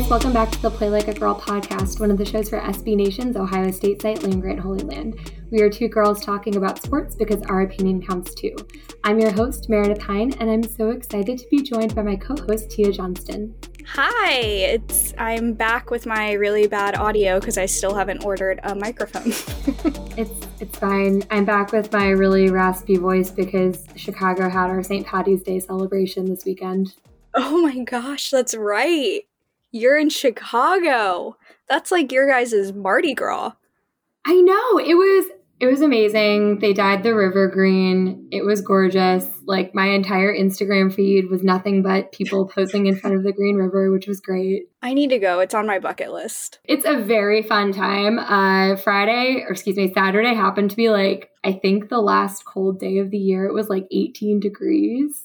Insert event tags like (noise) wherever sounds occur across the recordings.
Guys, welcome back to the Play Like a Girl podcast, one of the shows for SB Nation's Ohio State site, Land Grant Holy Land. We are two girls talking about sports because our opinion counts too. I'm your host, Meredith Hine, and I'm so excited to be joined by my co host, Tia Johnston. Hi, it's I'm back with my really bad audio because I still haven't ordered a microphone. (laughs) it's it's fine. I'm back with my really raspy voice because Chicago had our St. Patty's Day celebration this weekend. Oh my gosh, that's right. You're in Chicago. That's like your guys' Mardi Gras. I know. It was it was amazing. They dyed the river green. It was gorgeous. Like my entire Instagram feed was nothing but people (laughs) posing in front of the Green River, which was great. I need to go. It's on my bucket list. It's a very fun time. Uh Friday, or excuse me, Saturday happened to be like I think the last cold day of the year. It was like 18 degrees.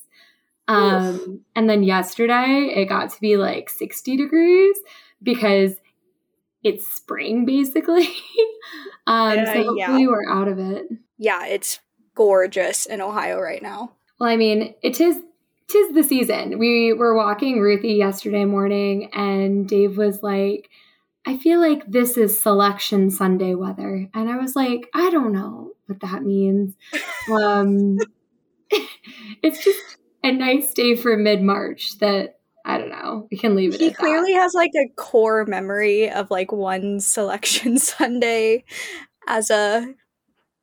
Um, and then yesterday it got to be like 60 degrees because it's spring basically. (laughs) um, so hopefully yeah. we're out of it. Yeah, it's gorgeous in Ohio right now. Well, I mean, it is tis the season. We were walking Ruthie yesterday morning and Dave was like, I feel like this is selection Sunday weather. And I was like, I don't know what that means. (laughs) um (laughs) it's just a nice day for mid March that I don't know. We can leave it. He clearly that. has like a core memory of like one selection (laughs) Sunday as a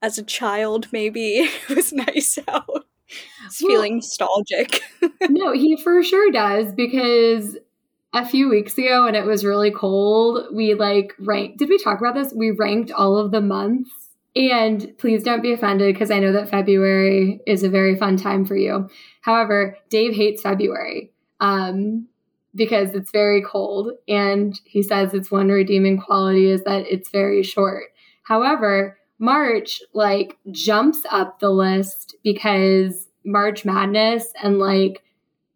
as a child. Maybe (laughs) it was nice out. It's well, feeling nostalgic. (laughs) no, he for sure does because a few weeks ago when it was really cold, we like ranked. Did we talk about this? We ranked all of the months. And please don't be offended because I know that February is a very fun time for you. However, Dave hates February um, because it's very cold. And he says its one redeeming quality is that it's very short. However, March like jumps up the list because March Madness and like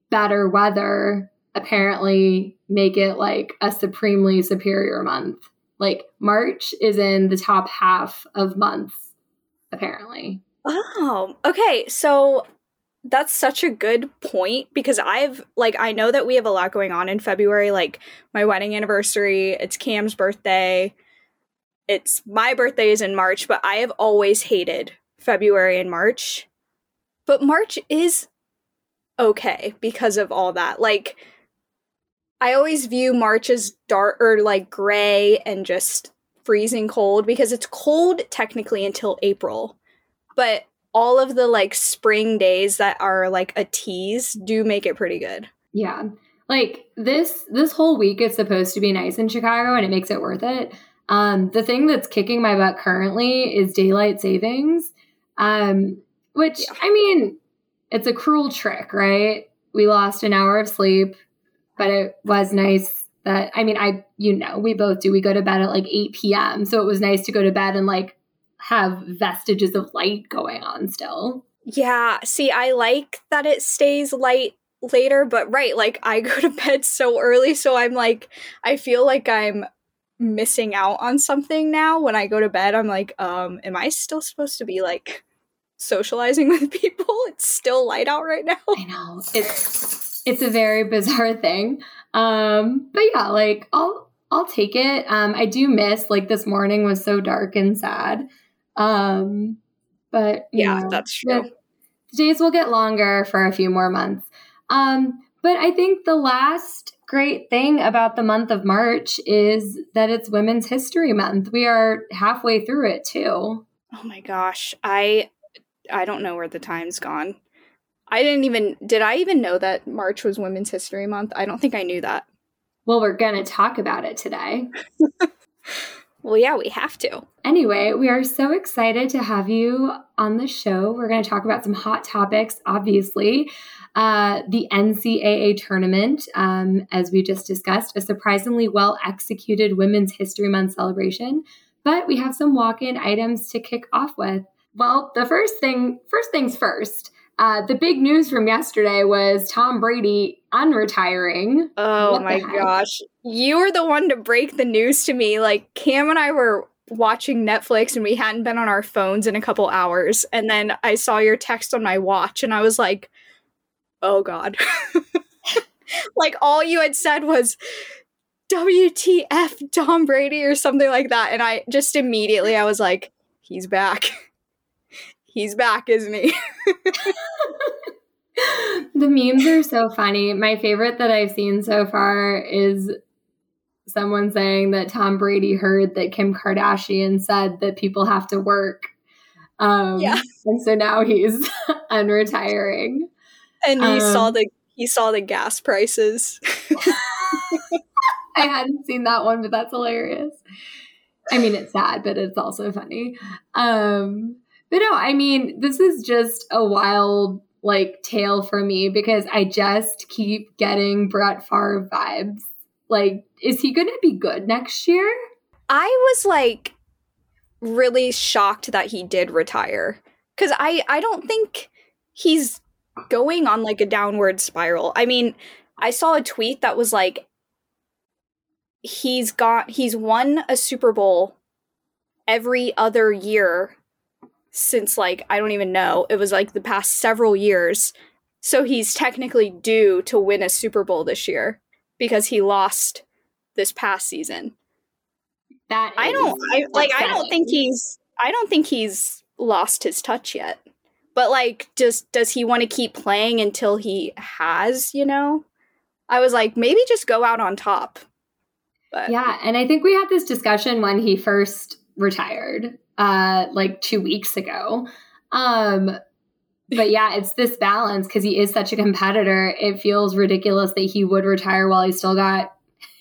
better weather apparently make it like a supremely superior month. Like March is in the top half of months, apparently. Oh, okay. So that's such a good point because I've like I know that we have a lot going on in February like my wedding anniversary, it's Cam's birthday. It's my birthday is in March, but I have always hated February and March. But March is okay because of all that. Like I always view March as dark or like gray and just freezing cold because it's cold technically until April. But all of the like spring days that are like a tease do make it pretty good. Yeah. Like this this whole week is supposed to be nice in Chicago and it makes it worth it. Um the thing that's kicking my butt currently is daylight savings. Um which yeah. I mean, it's a cruel trick, right? We lost an hour of sleep, but it was nice that I mean, I you know, we both do. We go to bed at like 8 p.m. So it was nice to go to bed and like have vestiges of light going on still. Yeah, see, I like that it stays light later, but right, like I go to (laughs) bed so early, so I'm like, I feel like I'm missing out on something now when I go to bed. I'm like, um, am I still supposed to be like socializing (laughs) with people? It's still light out right now. I know. It's it's a very (laughs) bizarre thing. Um, but yeah, like I'll I'll take it. Um, I do miss like this morning was so dark and sad. Um, but yeah, know, that's true. The, the days will get longer for a few more months. Um, but I think the last great thing about the month of March is that it's Women's History Month. We are halfway through it too. Oh my gosh. I I don't know where the time's gone. I didn't even did I even know that March was Women's History Month? I don't think I knew that. Well, we're going to talk about it today. (laughs) well, yeah, we have to. Anyway, we are so excited to have you on the show. We're going to talk about some hot topics, obviously. Uh, the NCAA tournament, um, as we just discussed, a surprisingly well executed Women's History Month celebration. But we have some walk in items to kick off with. Well, the first thing, first things first. Uh, the big news from yesterday was Tom Brady unretiring. Oh what my gosh. You were the one to break the news to me. Like, Cam and I were watching Netflix and we hadn't been on our phones in a couple hours. And then I saw your text on my watch and I was like, oh God. (laughs) like, all you had said was, WTF Tom Brady or something like that. And I just immediately I was like, he's back. (laughs) he's back, isn't he? (laughs) the memes are so funny. My favorite that I've seen so far is someone saying that Tom Brady heard that Kim Kardashian said that people have to work. Um, yeah. And so now he's (laughs) unretiring. And he um, saw the he saw the gas prices. (laughs) I hadn't seen that one, but that's hilarious. I mean, it's sad, but it's also funny. Um, but no, I mean, this is just a wild like tale for me because I just keep getting Brett Favre vibes. Like, is he going to be good next year? I was like really shocked that he did retire because I I don't think he's going on like a downward spiral. I mean, I saw a tweet that was like he's got he's won a Super Bowl every other year since like I don't even know. It was like the past several years. So he's technically due to win a Super Bowl this year because he lost this past season. That I don't I, like I don't think he's I don't think he's lost his touch yet. But like just does he want to keep playing until he has, you know? I was like maybe just go out on top. But Yeah, and I think we had this discussion when he first retired uh, like two weeks ago. Um, but yeah, it's this balance because he is such a competitor. It feels ridiculous that he would retire while he still got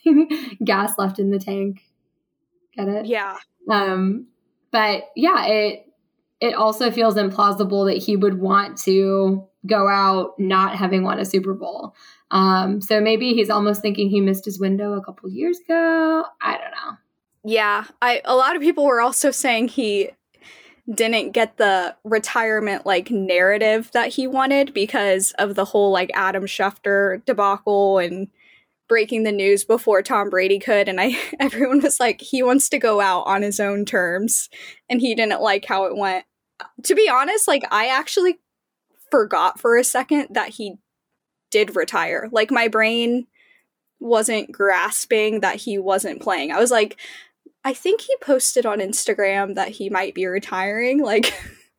(laughs) gas left in the tank. Get it? Yeah. Um, but yeah, it it also feels implausible that he would want to go out not having won a Super Bowl. Um, so maybe he's almost thinking he missed his window a couple years ago. I don't know. Yeah, I a lot of people were also saying he didn't get the retirement like narrative that he wanted because of the whole like Adam Schefter debacle and breaking the news before Tom Brady could and I (laughs) everyone was like he wants to go out on his own terms and he didn't like how it went. To be honest, like I actually forgot for a second that he did retire. Like my brain wasn't grasping that he wasn't playing. I was like, I think he posted on Instagram that he might be retiring. Like,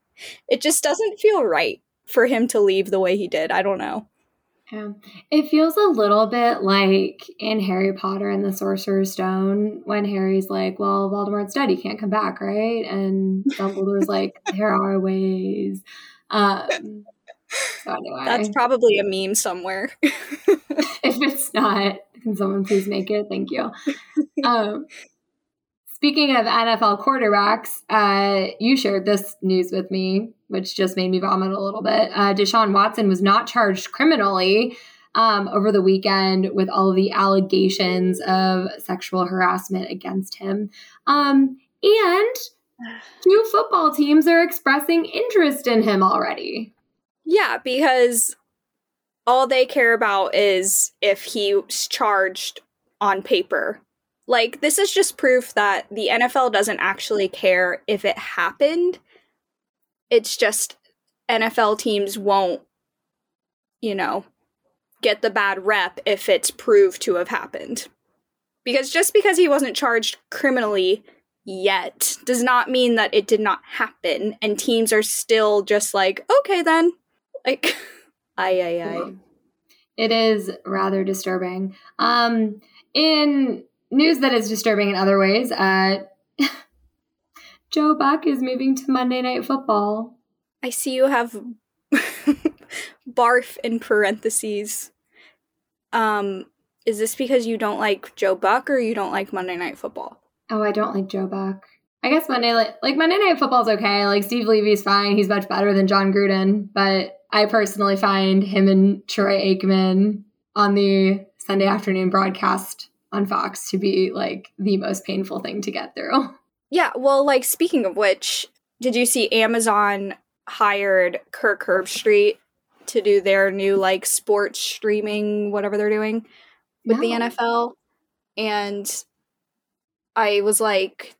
(laughs) it just doesn't feel right for him to leave the way he did. I don't know. Yeah. It feels a little bit like in Harry Potter and the Sorcerer's Stone when Harry's like, well, Voldemort's dead. He can't come back, right? And (laughs) Dumbledore's like, there are ways. Um, so anyway. That's probably a meme somewhere. (laughs) if it's not, can someone please make it? Thank you. Um, Speaking of NFL quarterbacks, uh, you shared this news with me, which just made me vomit a little bit. Uh, Deshaun Watson was not charged criminally um, over the weekend with all of the allegations of sexual harassment against him. Um, and two football teams are expressing interest in him already. Yeah, because all they care about is if he's charged on paper like, this is just proof that the NFL doesn't actually care if it happened. It's just NFL teams won't, you know, get the bad rep if it's proved to have happened. Because just because he wasn't charged criminally yet does not mean that it did not happen and teams are still just like, okay then. Like (laughs) ay ay ay. It is rather disturbing. Um in news that is disturbing in other ways, uh (laughs) Joe Buck is moving to Monday Night Football. I see you have (laughs) barf in parentheses. Um, is this because you don't like Joe Buck or you don't like Monday Night Football? Oh, I don't like Joe Buck. I guess Monday like, like Monday Night Football's okay. Like Steve Levy's fine. He's much better than Jon Gruden, but I personally find him and Troy Aikman on the Sunday afternoon broadcast on Fox to be like the most painful thing to get through. (laughs) Yeah, well, like speaking of which, did you see Amazon hired Kirk Herbstreit to do their new like sports streaming whatever they're doing with no. the NFL? And I was like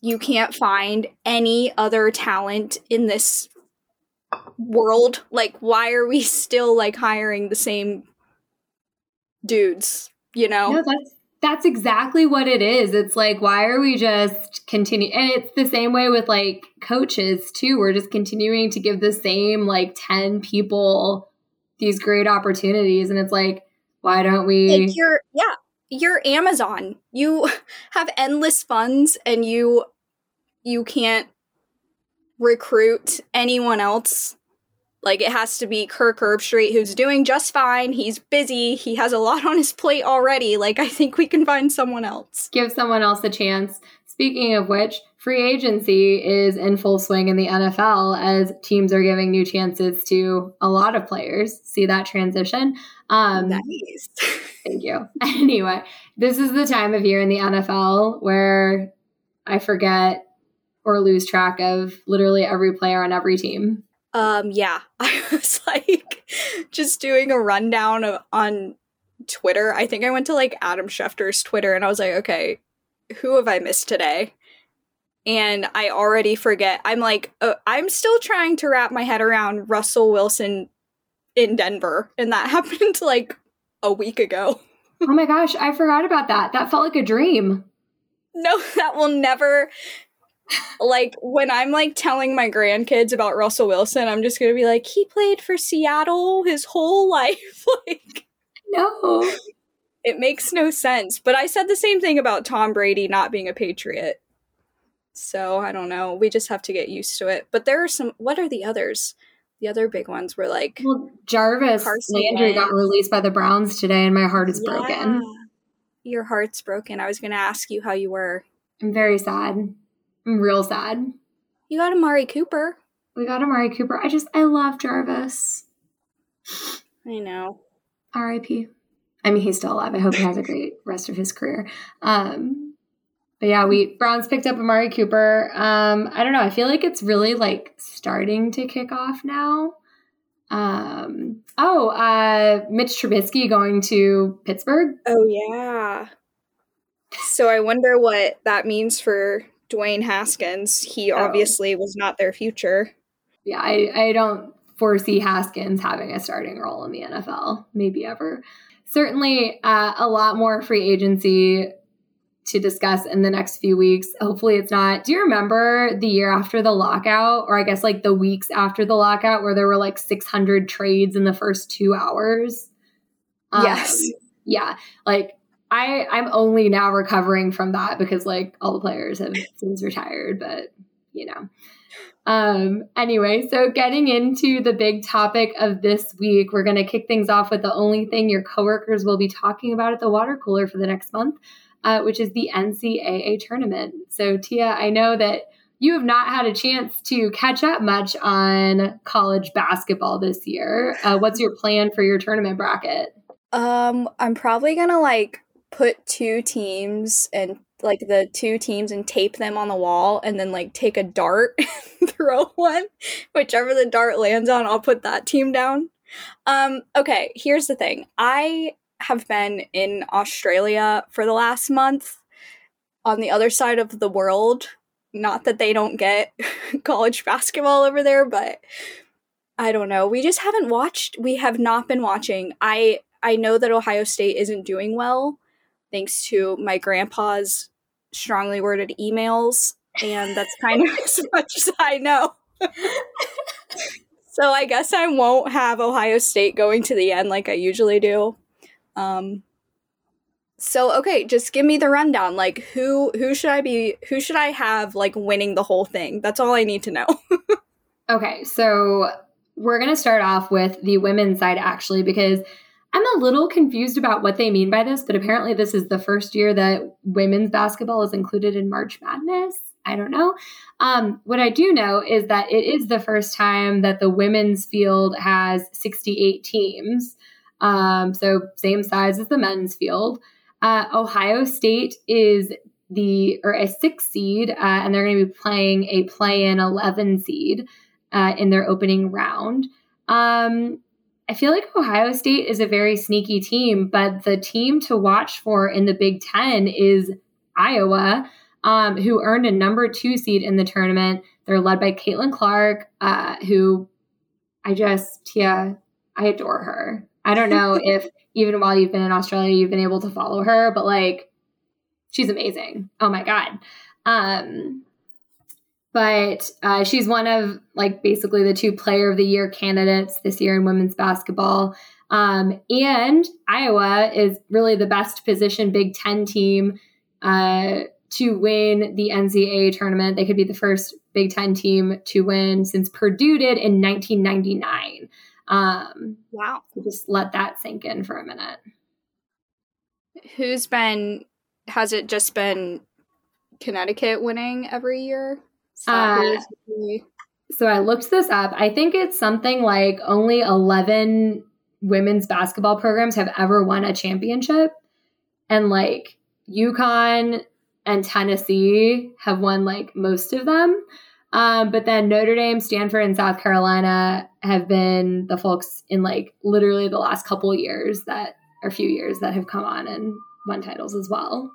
you can't find any other talent in this world. Like why are we still like hiring the same dudes, you know? No, that's that's exactly what it is. It's like, why are we just continue? And it's the same way with like coaches too. We're just continuing to give the same like 10 people these great opportunities. And it's like, why don't we? Like you're, yeah, you're Amazon. You (laughs) have endless funds and you, you can't recruit anyone else like it has to be Kirk Herbstreit, who's doing just fine. He's busy. He has a lot (laughs) on his plate already. Like I think we can find someone else. Give someone else a chance. Speaking of which, free agency is in full swing in the NFL as teams are giving new chances to a lot of players. See that transition? Um, nice. (laughs) thank you. Anyway, this is the time of year in the NFL where I forget or lose track of literally every player on every team. Um, yeah, (laughs) I was like just doing a rundown of, on Twitter. I think I went to like Adam Schefter's Twitter and I was like, okay, who have I missed today? And I already forget. I'm like, uh, I'm still trying to wrap my head around Russell Wilson in Denver, and that (laughs) happened like a week ago. oh my gosh, I forgot about that. That felt like a dream. No, (laughs) that will never like when I'm like telling my grandkids about Russell Wilson, I'm just gonna be like, he played for Seattle his whole (laughs) life. like, no, it makes no sense. But I said the same thing about Tom Brady not being a Patriot. So I don't know. We just have to get used to it. But there are some. What are the others? The other big ones were like well, Jarvis Carson Landry got released by the Browns today, and my heart is yeah. broken. Your heart's broken. I was going to ask you how you were. I'm very sad. I'm real sad. You got Amari Cooper. We got Amari Cooper. I just I love Jarvis. I know. R.I.P. I mean, he's still alive. I hope he has a great (laughs) rest of his career. Um, but yeah, we Browns picked up Amari Cooper. Um, I don't know. I feel like it's really like starting to kick off now. Um, oh, uh, Mitch Trubisky going to Pittsburgh. Oh yeah. So I wonder what that means for Dwayne Haskins. He obviously was not their future. Yeah, I, I don't foresee Haskins having a starting role in the NFL, maybe ever. Certainly, uh, a lot more free agency to discuss in the next few weeks. Hopefully, it's not. Do you remember the year after the lockout, or I guess like the weeks after the lockout, where there were like 600 trades in the first two hours? Yes. Um, yeah. Like I I'm only now recovering from that because like all the players have since retired, but you know. Um anyway, so getting into the big topic of this week, we're going to kick things off with the only thing your coworkers will be talking about at the water cooler for the next month, uh, which is the NCAA tournament. So Tia, I know that you have not had a chance to catch up much on college basketball this year. Uh, what's your (laughs) plan for your tournament bracket? Um, I'm probably gonna like put two teams and like the two teams and tape them on the wall and then like take a dart (laughs) and throw one. Whichever the dart lands on i'll put that team down. Um okay here's the thing. I have been in australia for the last month. On the other side of the world not that they don't get (laughs) college basketball over there but i don't know. We just haven't watched we have not been watching. I i know that ohio state isn't doing well thanks to my grandpa's strongly worded emails. And that's kind of (laughs) as much as I know. so I guess I won't have Ohio State going to the end like I usually do. Um, so okay, just give me the rundown. Like who who should I be who should I have like winning the whole thing? That's all I need to know. (laughs) okay, so we're going to start off with the women's side actually because I'm a little confused about what they mean by this, but apparently this is the first year that women's basketball is included in March Madness. I don't know. Um, what I do know is that it is the first time that the women's field has 68 teams. Um, so same size as the men's field. Uh, Ohio State is the or a six seed, uh, and they're going to be playing a play-in 11 seed uh, in their opening round. Um, I feel like Ohio State is a very sneaky team, but the team to watch for in the Big Ten is Iowa, um, who earned a number two seed in the tournament. They're led by Caitlin Clark, uh, who I just, yeah, I adore her. I don't know (laughs) if even while you've been in Australia, you've been able to follow her, but like, she's amazing. Oh my God. Um, but uh, she's one of like basically the two player of the year candidates this year in women's basketball. Um, and Iowa is really the best positioned Big Ten team uh, to win the NCAA tournament. They could be the first Big Ten team to win since Purdue did in 1999. Um, wow. So just let that sink in for a minute. Who's been, has it just been Connecticut winning every year? Uh, so I looked this up. I think it's something like only 11 women's basketball programs have ever won a championship. And like UConn and Tennessee have won like most of them. Um, but then Notre Dame, Stanford, and South Carolina have been the folks in like literally the last couple years that, or few years that have come on and won titles as well.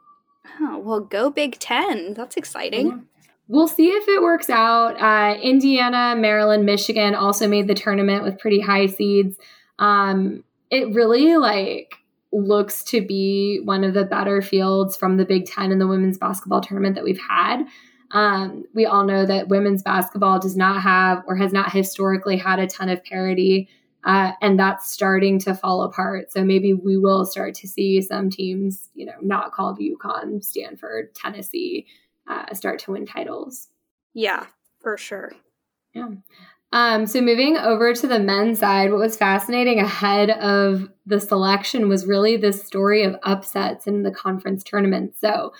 Oh, well, go Big Ten. That's exciting. We'll see if it works out. Uh, Indiana, Maryland, Michigan also made the tournament with pretty high seeds. Um, it really like looks to be one of the better fields from the Big Ten in the women's basketball tournament that we've had. Um, we all know that women's basketball does not have or has not historically had a ton of parity, uh, and that's starting to fall apart. So maybe we will start to see some teams, you know, not called UConn, Stanford, Tennessee, uh, start to win titles. Yeah, for sure. Yeah. Um, so moving over to the men's side, what was fascinating ahead of the selection was really this story of upsets in the conference tournament. So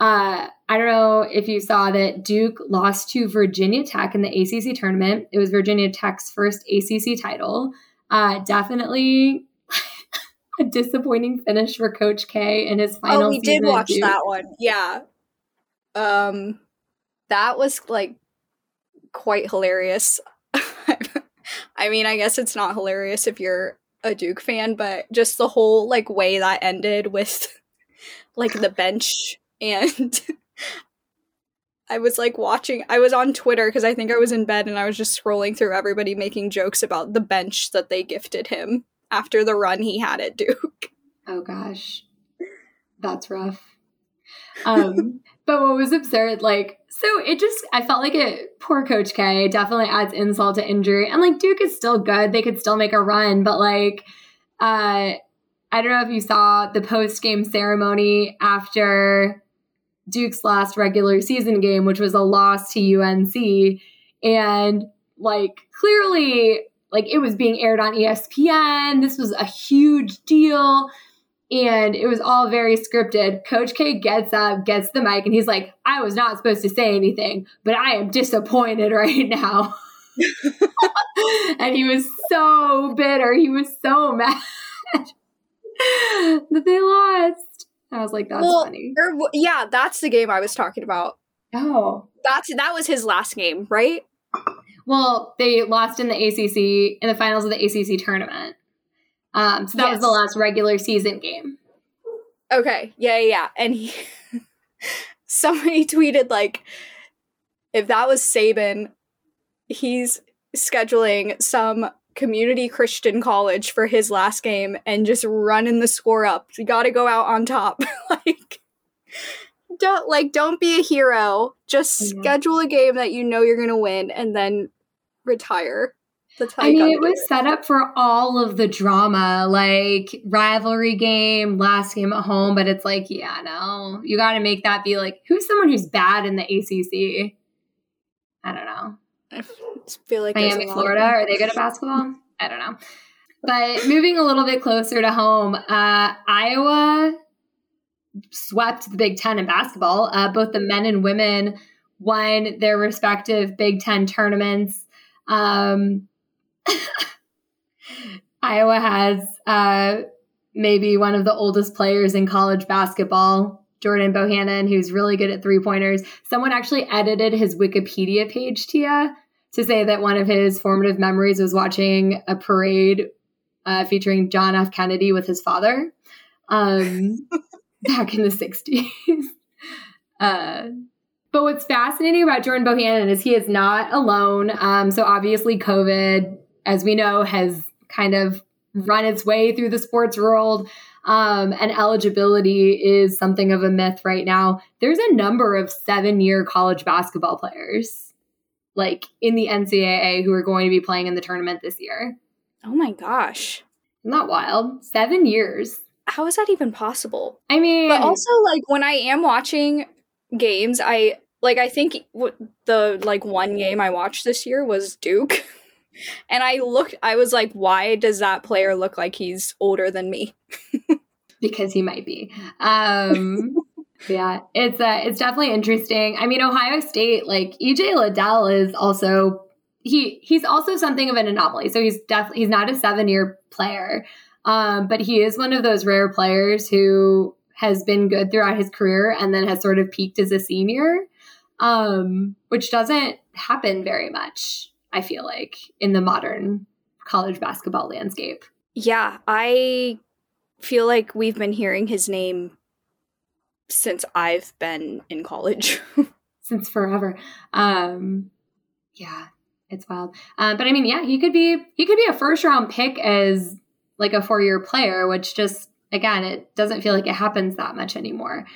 uh, I don't know if you saw that Duke lost to Virginia Tech in the ACC tournament. It was Virginia Tech's first ACC title. Uh, definitely (laughs) a disappointing finish for Coach K in his final. Oh, we did watch that one. Yeah, um, that was like quite hilarious. (laughs) I mean, I guess it's not hilarious if you're a Duke fan, but just the whole like way that ended with (laughs) like the bench (laughs) and I was like watching I was on Twitter because I think I was in bed and I was just scrolling through everybody making jokes about the bench that they gifted him after the run he had at Duke. Oh gosh. That's rough. Um but what was absurd, like, so it just, I felt like it, poor Coach K definitely adds insult to injury. And like, Duke is still good. They could still make a run, but like, uh, I don't know if you saw the post game ceremony after Duke's last regular season game, which was a loss to UNC. And like, clearly, like, it was being aired on ESPN. This was a huge deal and it was all very scripted. Coach K gets up, gets the mic, and he's like, I was not supposed to say anything, but I am disappointed (laughs) right now. and he was so bitter. He was so mad (laughs) that they lost. I was like, that's well, funny. Er, yeah, that's the game I was talking about. Oh. That's that was his last game, right? Well, they lost in the ACC in the finals of the ACC tournament. Um, so that yes. was the last regular season game. Okay. Yeah, yeah, yeah. And he (laughs) somebody tweeted like if that was Saban, he's scheduling some community Christian college for his last game and just running the score up. You got to go out on top. (laughs) like don't like don't be a hero. Just mm-hmm. schedule a game that you know you're going to win and then retire. I mean, it was it. set up for all of the drama, like rivalry game, last game at home. But it's like, yeah, no, you got to make that be like, who's someone who's bad in the ACC? I don't know. I feel like Miami, Florida. Are they good at (laughs) basketball? I don't know. But moving a little bit closer to home, uh, Iowa swept the Big Ten in basketball. Uh, both the men and women won their respective Big Ten tournaments. Um, Iowa has uh, maybe one of the oldest players in college basketball, Jordan Bohannon, who's really good at three pointers. Someone actually edited his Wikipedia page, Tia, to say that one of his formative memories was watching a parade uh, featuring John F. Kennedy with his father um, (laughs) back in the 60s. Uh, but what's fascinating about Jordan Bohannon is he is not alone. Um, so obviously, COVID as we know, has kind of run its way through the sports world. Um, and eligibility is something of a myth right now. There's a number of seven year college basketball players, like in the NCAA, who are going to be playing in the tournament this year. Oh my gosh. Not wild. Seven years. How is that even possible? I mean, but also, like, when I am watching games, I like, I think the like one game I watched this year was Duke. (laughs) And I looked, I was like, why does that player look like he's older than me? (laughs) because he might be. Um, (laughs) yeah, it's uh, it's definitely interesting. I mean, Ohio State, like EJ Liddell is also he he's also something of an anomaly. So he's definitely he's not a seven year player, um, but he is one of those rare players who has been good throughout his career and then has sort of peaked as a senior, um, which doesn't happen very much. I feel like, in the modern college basketball landscape. Yeah, I feel like we've been hearing his name since I've been in college. (laughs) since forever. Um yeah, it's wild. Uh, but I mean, yeah, he could be he could be a first round pick as like a four year player, which just again, it doesn't feel like it happens that much anymore.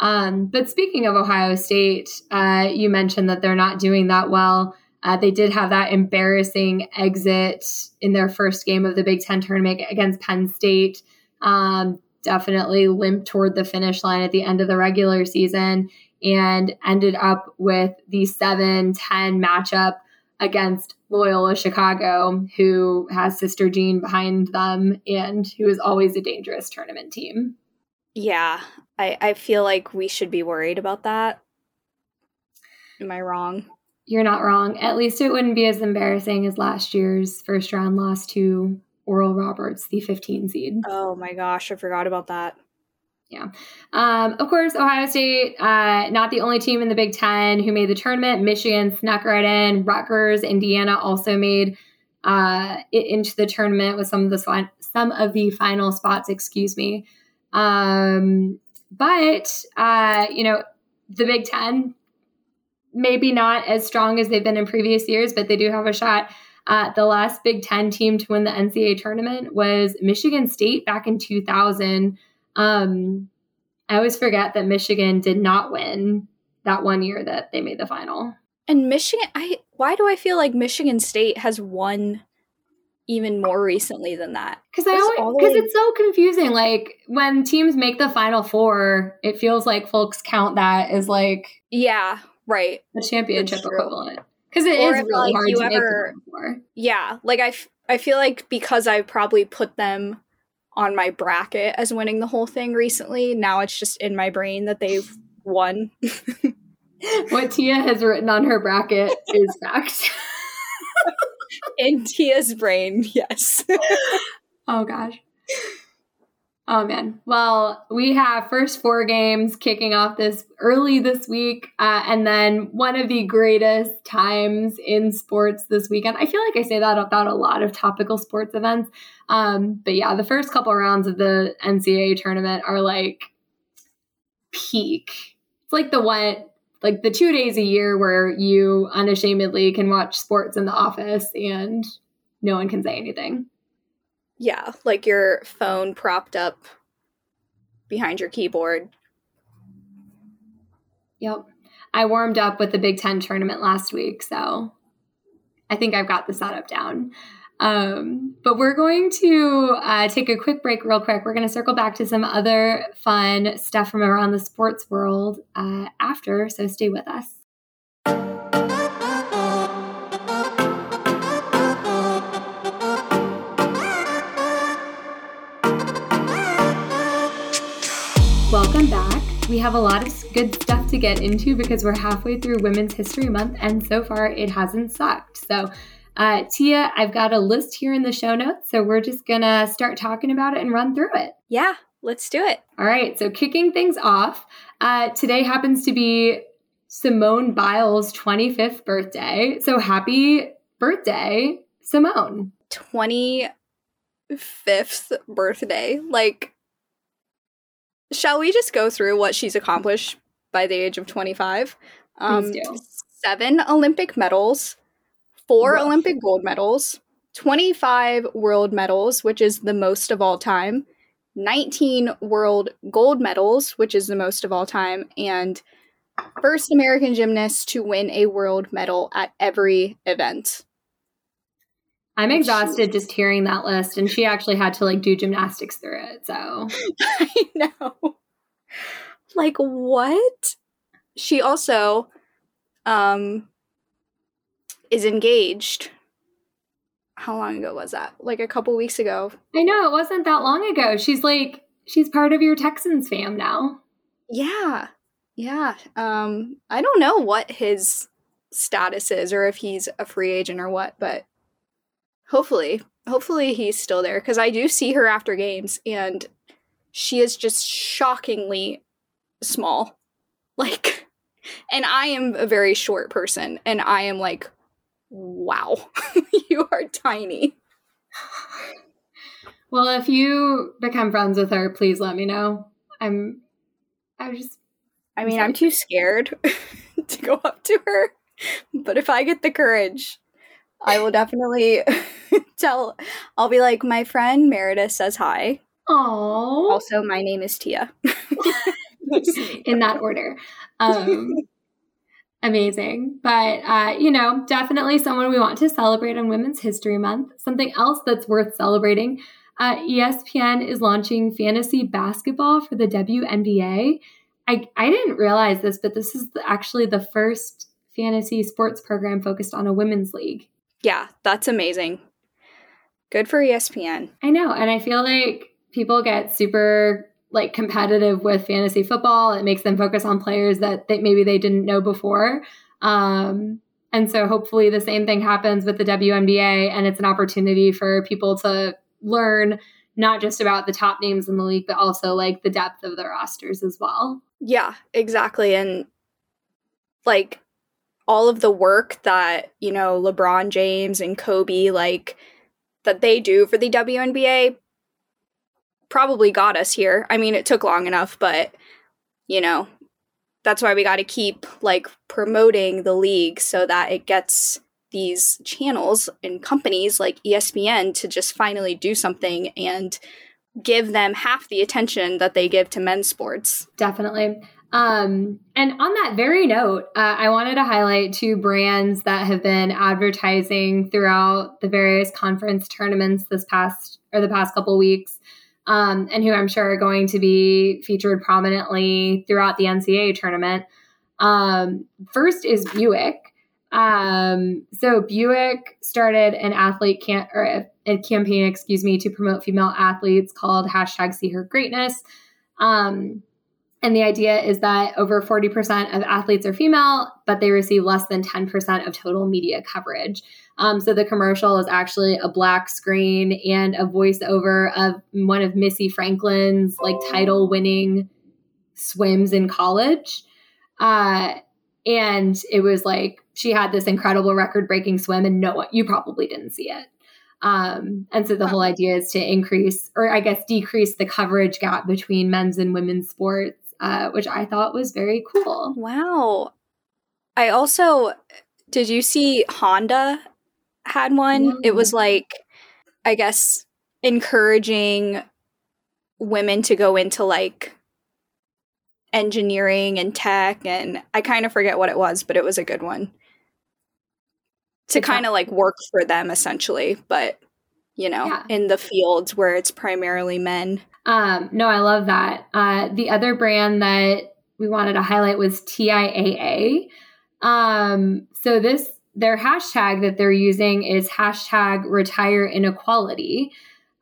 Um, but speaking of Ohio State, uh, you mentioned that they're not doing that well. Uh, they did have that embarrassing exit in their first game of the Big Ten tournament against Penn State. Um, definitely limped toward the finish line at the end of the regular season and ended up with the 7 10 matchup against Loyola Chicago, who has Sister Jean behind them and who is always a dangerous tournament team. Yeah, I, I feel like we should be worried about that. Am I wrong? You're not wrong. At least it wouldn't be as embarrassing as last year's first round loss to Oral Roberts, the 15 seed. Oh my gosh, I forgot about that. Yeah. Um, of course, Ohio State, uh, not the only team in the Big Ten who made the tournament. Michigan snuck right in. Rutgers, Indiana also made uh, it into the tournament with some of the some of the final spots. Excuse me. Um, but uh, you know, the Big Ten maybe not as strong as they've been in previous years, but they do have a shot. Uh, the last Big Ten team to win the NCAA tournament was Michigan State back in 2000. Um, I always forget that Michigan did not win that one year that they made the final. And Michigan, I why do I feel like Michigan State has won even more recently than that? Because I always because it's so confusing. Like when teams make the final four, it feels like folks count that as like yeah, right. The championship equivalent. Because it or is really like hard to ever, make yeah like I, f- I feel like because i probably put them on my bracket as winning the whole thing recently now it's just in my brain that they've won. (laughs) What tia has written on her bracket is (laughs) fact. In tia's brain yes. (laughs) Oh gosh Oh man. Well, we have first four games kicking off this early this week, uh, and then one of the greatest times in sports this weekend. I feel like I say that about a lot of topical sports events, um, but yeah, the first couple rounds of the NCAA tournament are like peak. It's like the one, like the two days a year where you unashamedly can watch sports in the office and no one can say anything. Yeah, like your phone propped up behind your keyboard. Yep. I warmed up with the Big Ten tournament last week, so I think I've got the setup down. Um, but we're going to uh, take a quick break, real quick. We're going to circle back to some other fun stuff from around the sports world uh, after, so stay with us. Welcome back. We have a lot of good stuff to get into because we're halfway through Women's History Month, and so far it hasn't sucked. So, uh, Tia, I've got a list here in the show notes, so we're just gonna start talking about it and run through it. Yeah, let's do it. All right, so kicking things off, uh, today happens to be Simone Biles' 25th birthday. So happy birthday, Simone. 25th birthday. Like, shall we just go through what she's accomplished by the age of 25? Um. Seven Olympic medals, four Olympic gold medals, 25 world medals, which is the most of all time, 19 world gold medals, which is the most of all time, and first American gymnast to win a world medal at every event. I'm exhausted just hearing that list, and she actually had to like do gymnastics through it. So (laughs) I know. Like what? She also um is engaged. How long ago was that? Like a couple weeks ago. I know, it wasn't that long ago. She's like she's part of your Texans fam now. Yeah. Yeah. Um I don't know what his status is or if he's a free agent or what, but hopefully, hopefully he's still there cuz I do see her after games and she is just shockingly small. (laughs) Like and I am a very short person and I am like wow, (laughs) you are tiny. (laughs) Well, if you become friends with her, please let me know. I'm I just I mean, I'm too scared to go up to her. But if I get the courage, I will definitely (laughs) tell I'll be like, my friend Meredith says hi. Oh. Also, my name is Tia. (laughs) In that order. Um amazing. But, uh, you know, definitely someone we want to celebrate on Women's History Month. Something else that's worth celebrating uh, ESPN is launching fantasy basketball for the WNBA. I, I didn't realize this, but this is actually the first fantasy sports program focused on a women's league. Yeah, that's amazing. Good for ESPN. I know. And I feel like people get super like competitive with fantasy football. It makes them focus on players that they, maybe they didn't know before. Um, and so hopefully the same thing happens with the WNBA and it's an opportunity for people to learn not just about the top names in the league, but also like the depth of the rosters as well. Yeah, exactly. And like all of the work that, you know, LeBron James and Kobe, like that they do for the WNBA probably got us here. I mean, it took long enough, but you know, that's why we got to keep like promoting the league so that it gets these channels and companies like ESPN to just finally do something and give them half the attention that they give to men's sports. Definitely. Um, and on that very note, uh, I wanted to highlight two brands that have been advertising throughout the various conference tournaments this past or the past couple weeks um, and who I'm sure are going to be featured prominently throughout the NCAA tournament. Um, first is Buick. Um, so Buick started an athlete can or a, a, campaign, excuse me, to promote female athletes called hashtag See Her Greatness. Um, and the idea is that over 40% of athletes are female, but they receive less than 10% of total media coverage. Um, so the commercial is actually a black screen and a voiceover of one of Missy Franklin's like title winning swims in college. Uh, and it was like she had this incredible record breaking swim, and no one, you probably didn't see it. Um, and so the whole idea is to increase, or I guess decrease the coverage gap between men's and women's sports uh, which I thought was very cool. Wow. I also did you see Honda had one. It was like, I guess, encouraging women to go into like engineering and tech. And I kind of forget what it was, but it was a good one to kind of like work for them essentially. But, you know, Yeah. in the fields where it's primarily men. Um, no, I love that. Uh, the other brand that we wanted to highlight was TIAA. Um, so this their hashtag that they're using is hashtag retire inequality.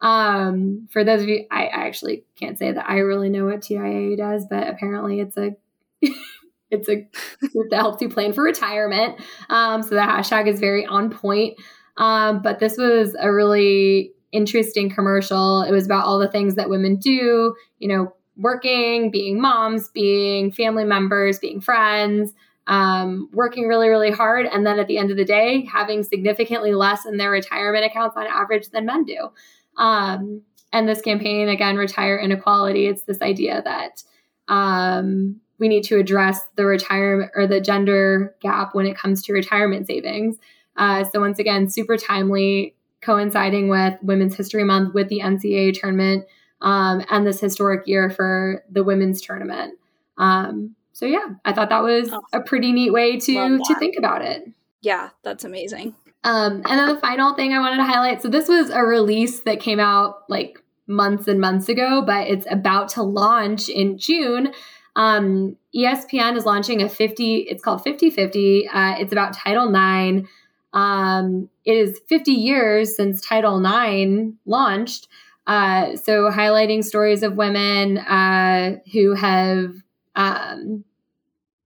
Um, for those of you, I, I actually can't say that I really know what TIAA does, but apparently it's a (laughs) it's a group that helps you plan for retirement. Um, so the hashtag is very on point. Um, but this was a really interesting commercial. It was about all the things that women do, you know, working, being moms, being family members, being friends, um, working really, really hard. And then at the end of the day, having significantly less in their retirement accounts on average than men do. Um, and this campaign, again, Retire Inequality, it's this idea that um, we need to address the retirement or the gender gap when it comes to retirement savings. Uh, so, once again, super timely, coinciding with Women's History Month with the NCAA tournament um, and this historic year for the women's tournament. Um, so, yeah, I thought that was a pretty neat way to to think about it. Yeah, that's amazing. Um, and then the final thing I wanted to highlight so, this was a release that came out like months and months ago, but it's about to launch in June. Um, ESPN is launching a 50, it's called 50 50. Uh, it's about Title IX. Um, it is 50 years since Title IX launched. Uh, so, highlighting stories of women uh, who have um,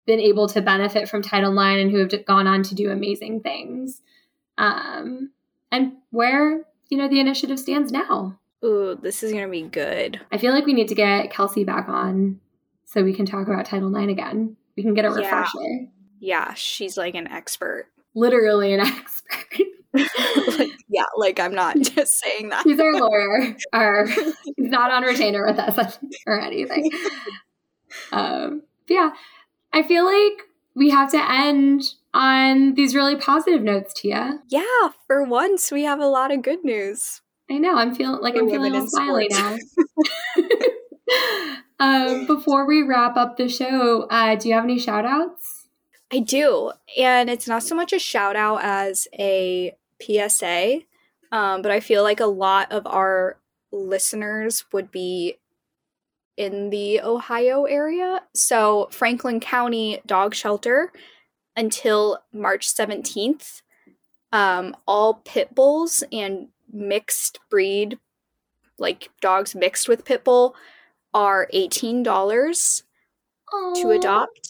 been able to benefit from Title IX and who have gone on to do amazing things um, and where you know the initiative stands now. Ooh, this is gonna be good. I feel like we need to get Kelsey back on so we can talk about Title IX again. We can get a Yeah. refresher. Yeah, she's like an expert. Literally an (laughs) expert. like, yeah, like I'm not (laughs) just saying that. He's our (laughs) lawyer. Our he's not on retainer with us or anything. Um, yeah, I feel like we have to end on these really positive notes, Tia. Yeah, for once we have a lot of good news. I know. I'm feeling like For I'm feeling all smiley now. um, before we wrap up the show, uh, do you have any shout outs? I do. And it's not so much a shout out as a PSA, um, but I feel like a lot of our listeners would be in the Ohio area. So, Franklin County Dog Shelter until March 17th, um, all pit bulls and mixed breed, like dogs mixed with pit bull, are $18 to adopt.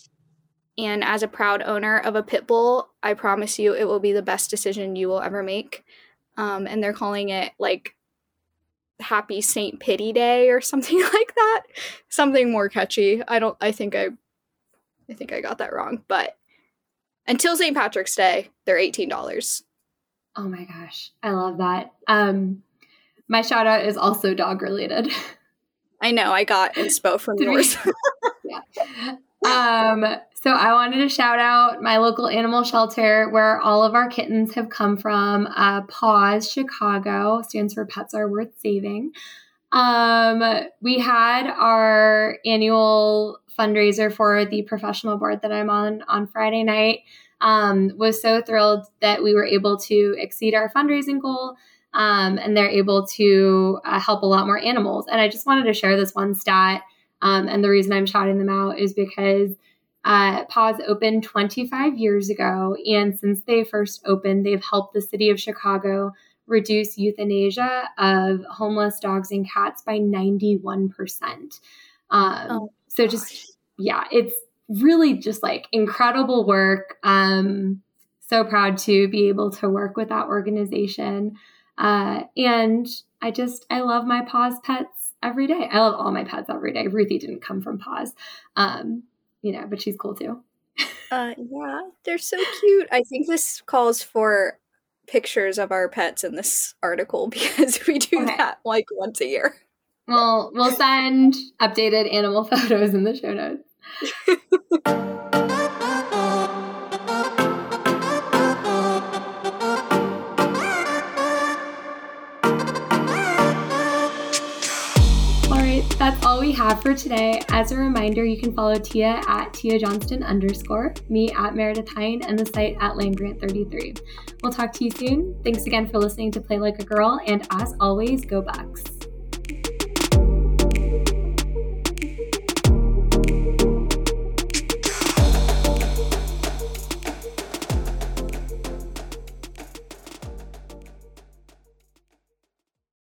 And as a proud owner of a pit bull, I promise you it will be the best decision you will ever make. Um, and they're calling it like Happy Saint Pity Day or (laughs) something like that. Something more catchy. I don't I think I I think I got that wrong, but until St. Patrick's Day, they're $18. Oh my gosh, I love that. Um, my shout out is also dog related. (laughs) I know, I got inspo from (laughs) yours. um, so I wanted to shout out my local animal shelter where all of our kittens have come from. Uh, Paws Chicago stands for Pets Are Worth Saving. Um, we had our annual fundraiser for the professional board that I'm on on Friday night. Um, was so thrilled that we were able to exceed our fundraising goal. Um, and they're able to uh, help a lot more animals. And I just wanted to share this one stat. Um, and the reason I'm shouting them out is because uh, Paws opened 25 years ago. And since they first opened, they've helped the city of Chicago reduce euthanasia of homeless dogs and cats by 91%. Um, Oh, so just, yeah, it's really just like incredible work. Um, so proud to be able to work with that organization. Uh, and I just, I love my Paws pets every day. I love all my pets every day. Ruthie didn't come from Paws, um, you know, but she's cool too. Uh, yeah, they're so cute. I think this calls for pictures of our pets in this article (laughs) because we do Okay. that like once a year. Well, we'll send updated animal (laughs) photos in the show notes. (laughs) have for today. As a reminder, you can follow Tia at Tia Johnston underscore, me at Meredith Hine, and the site at Landgrant33. We'll talk to you soon. Thanks again for listening to Play Like a Girl, and as always, go Bucks.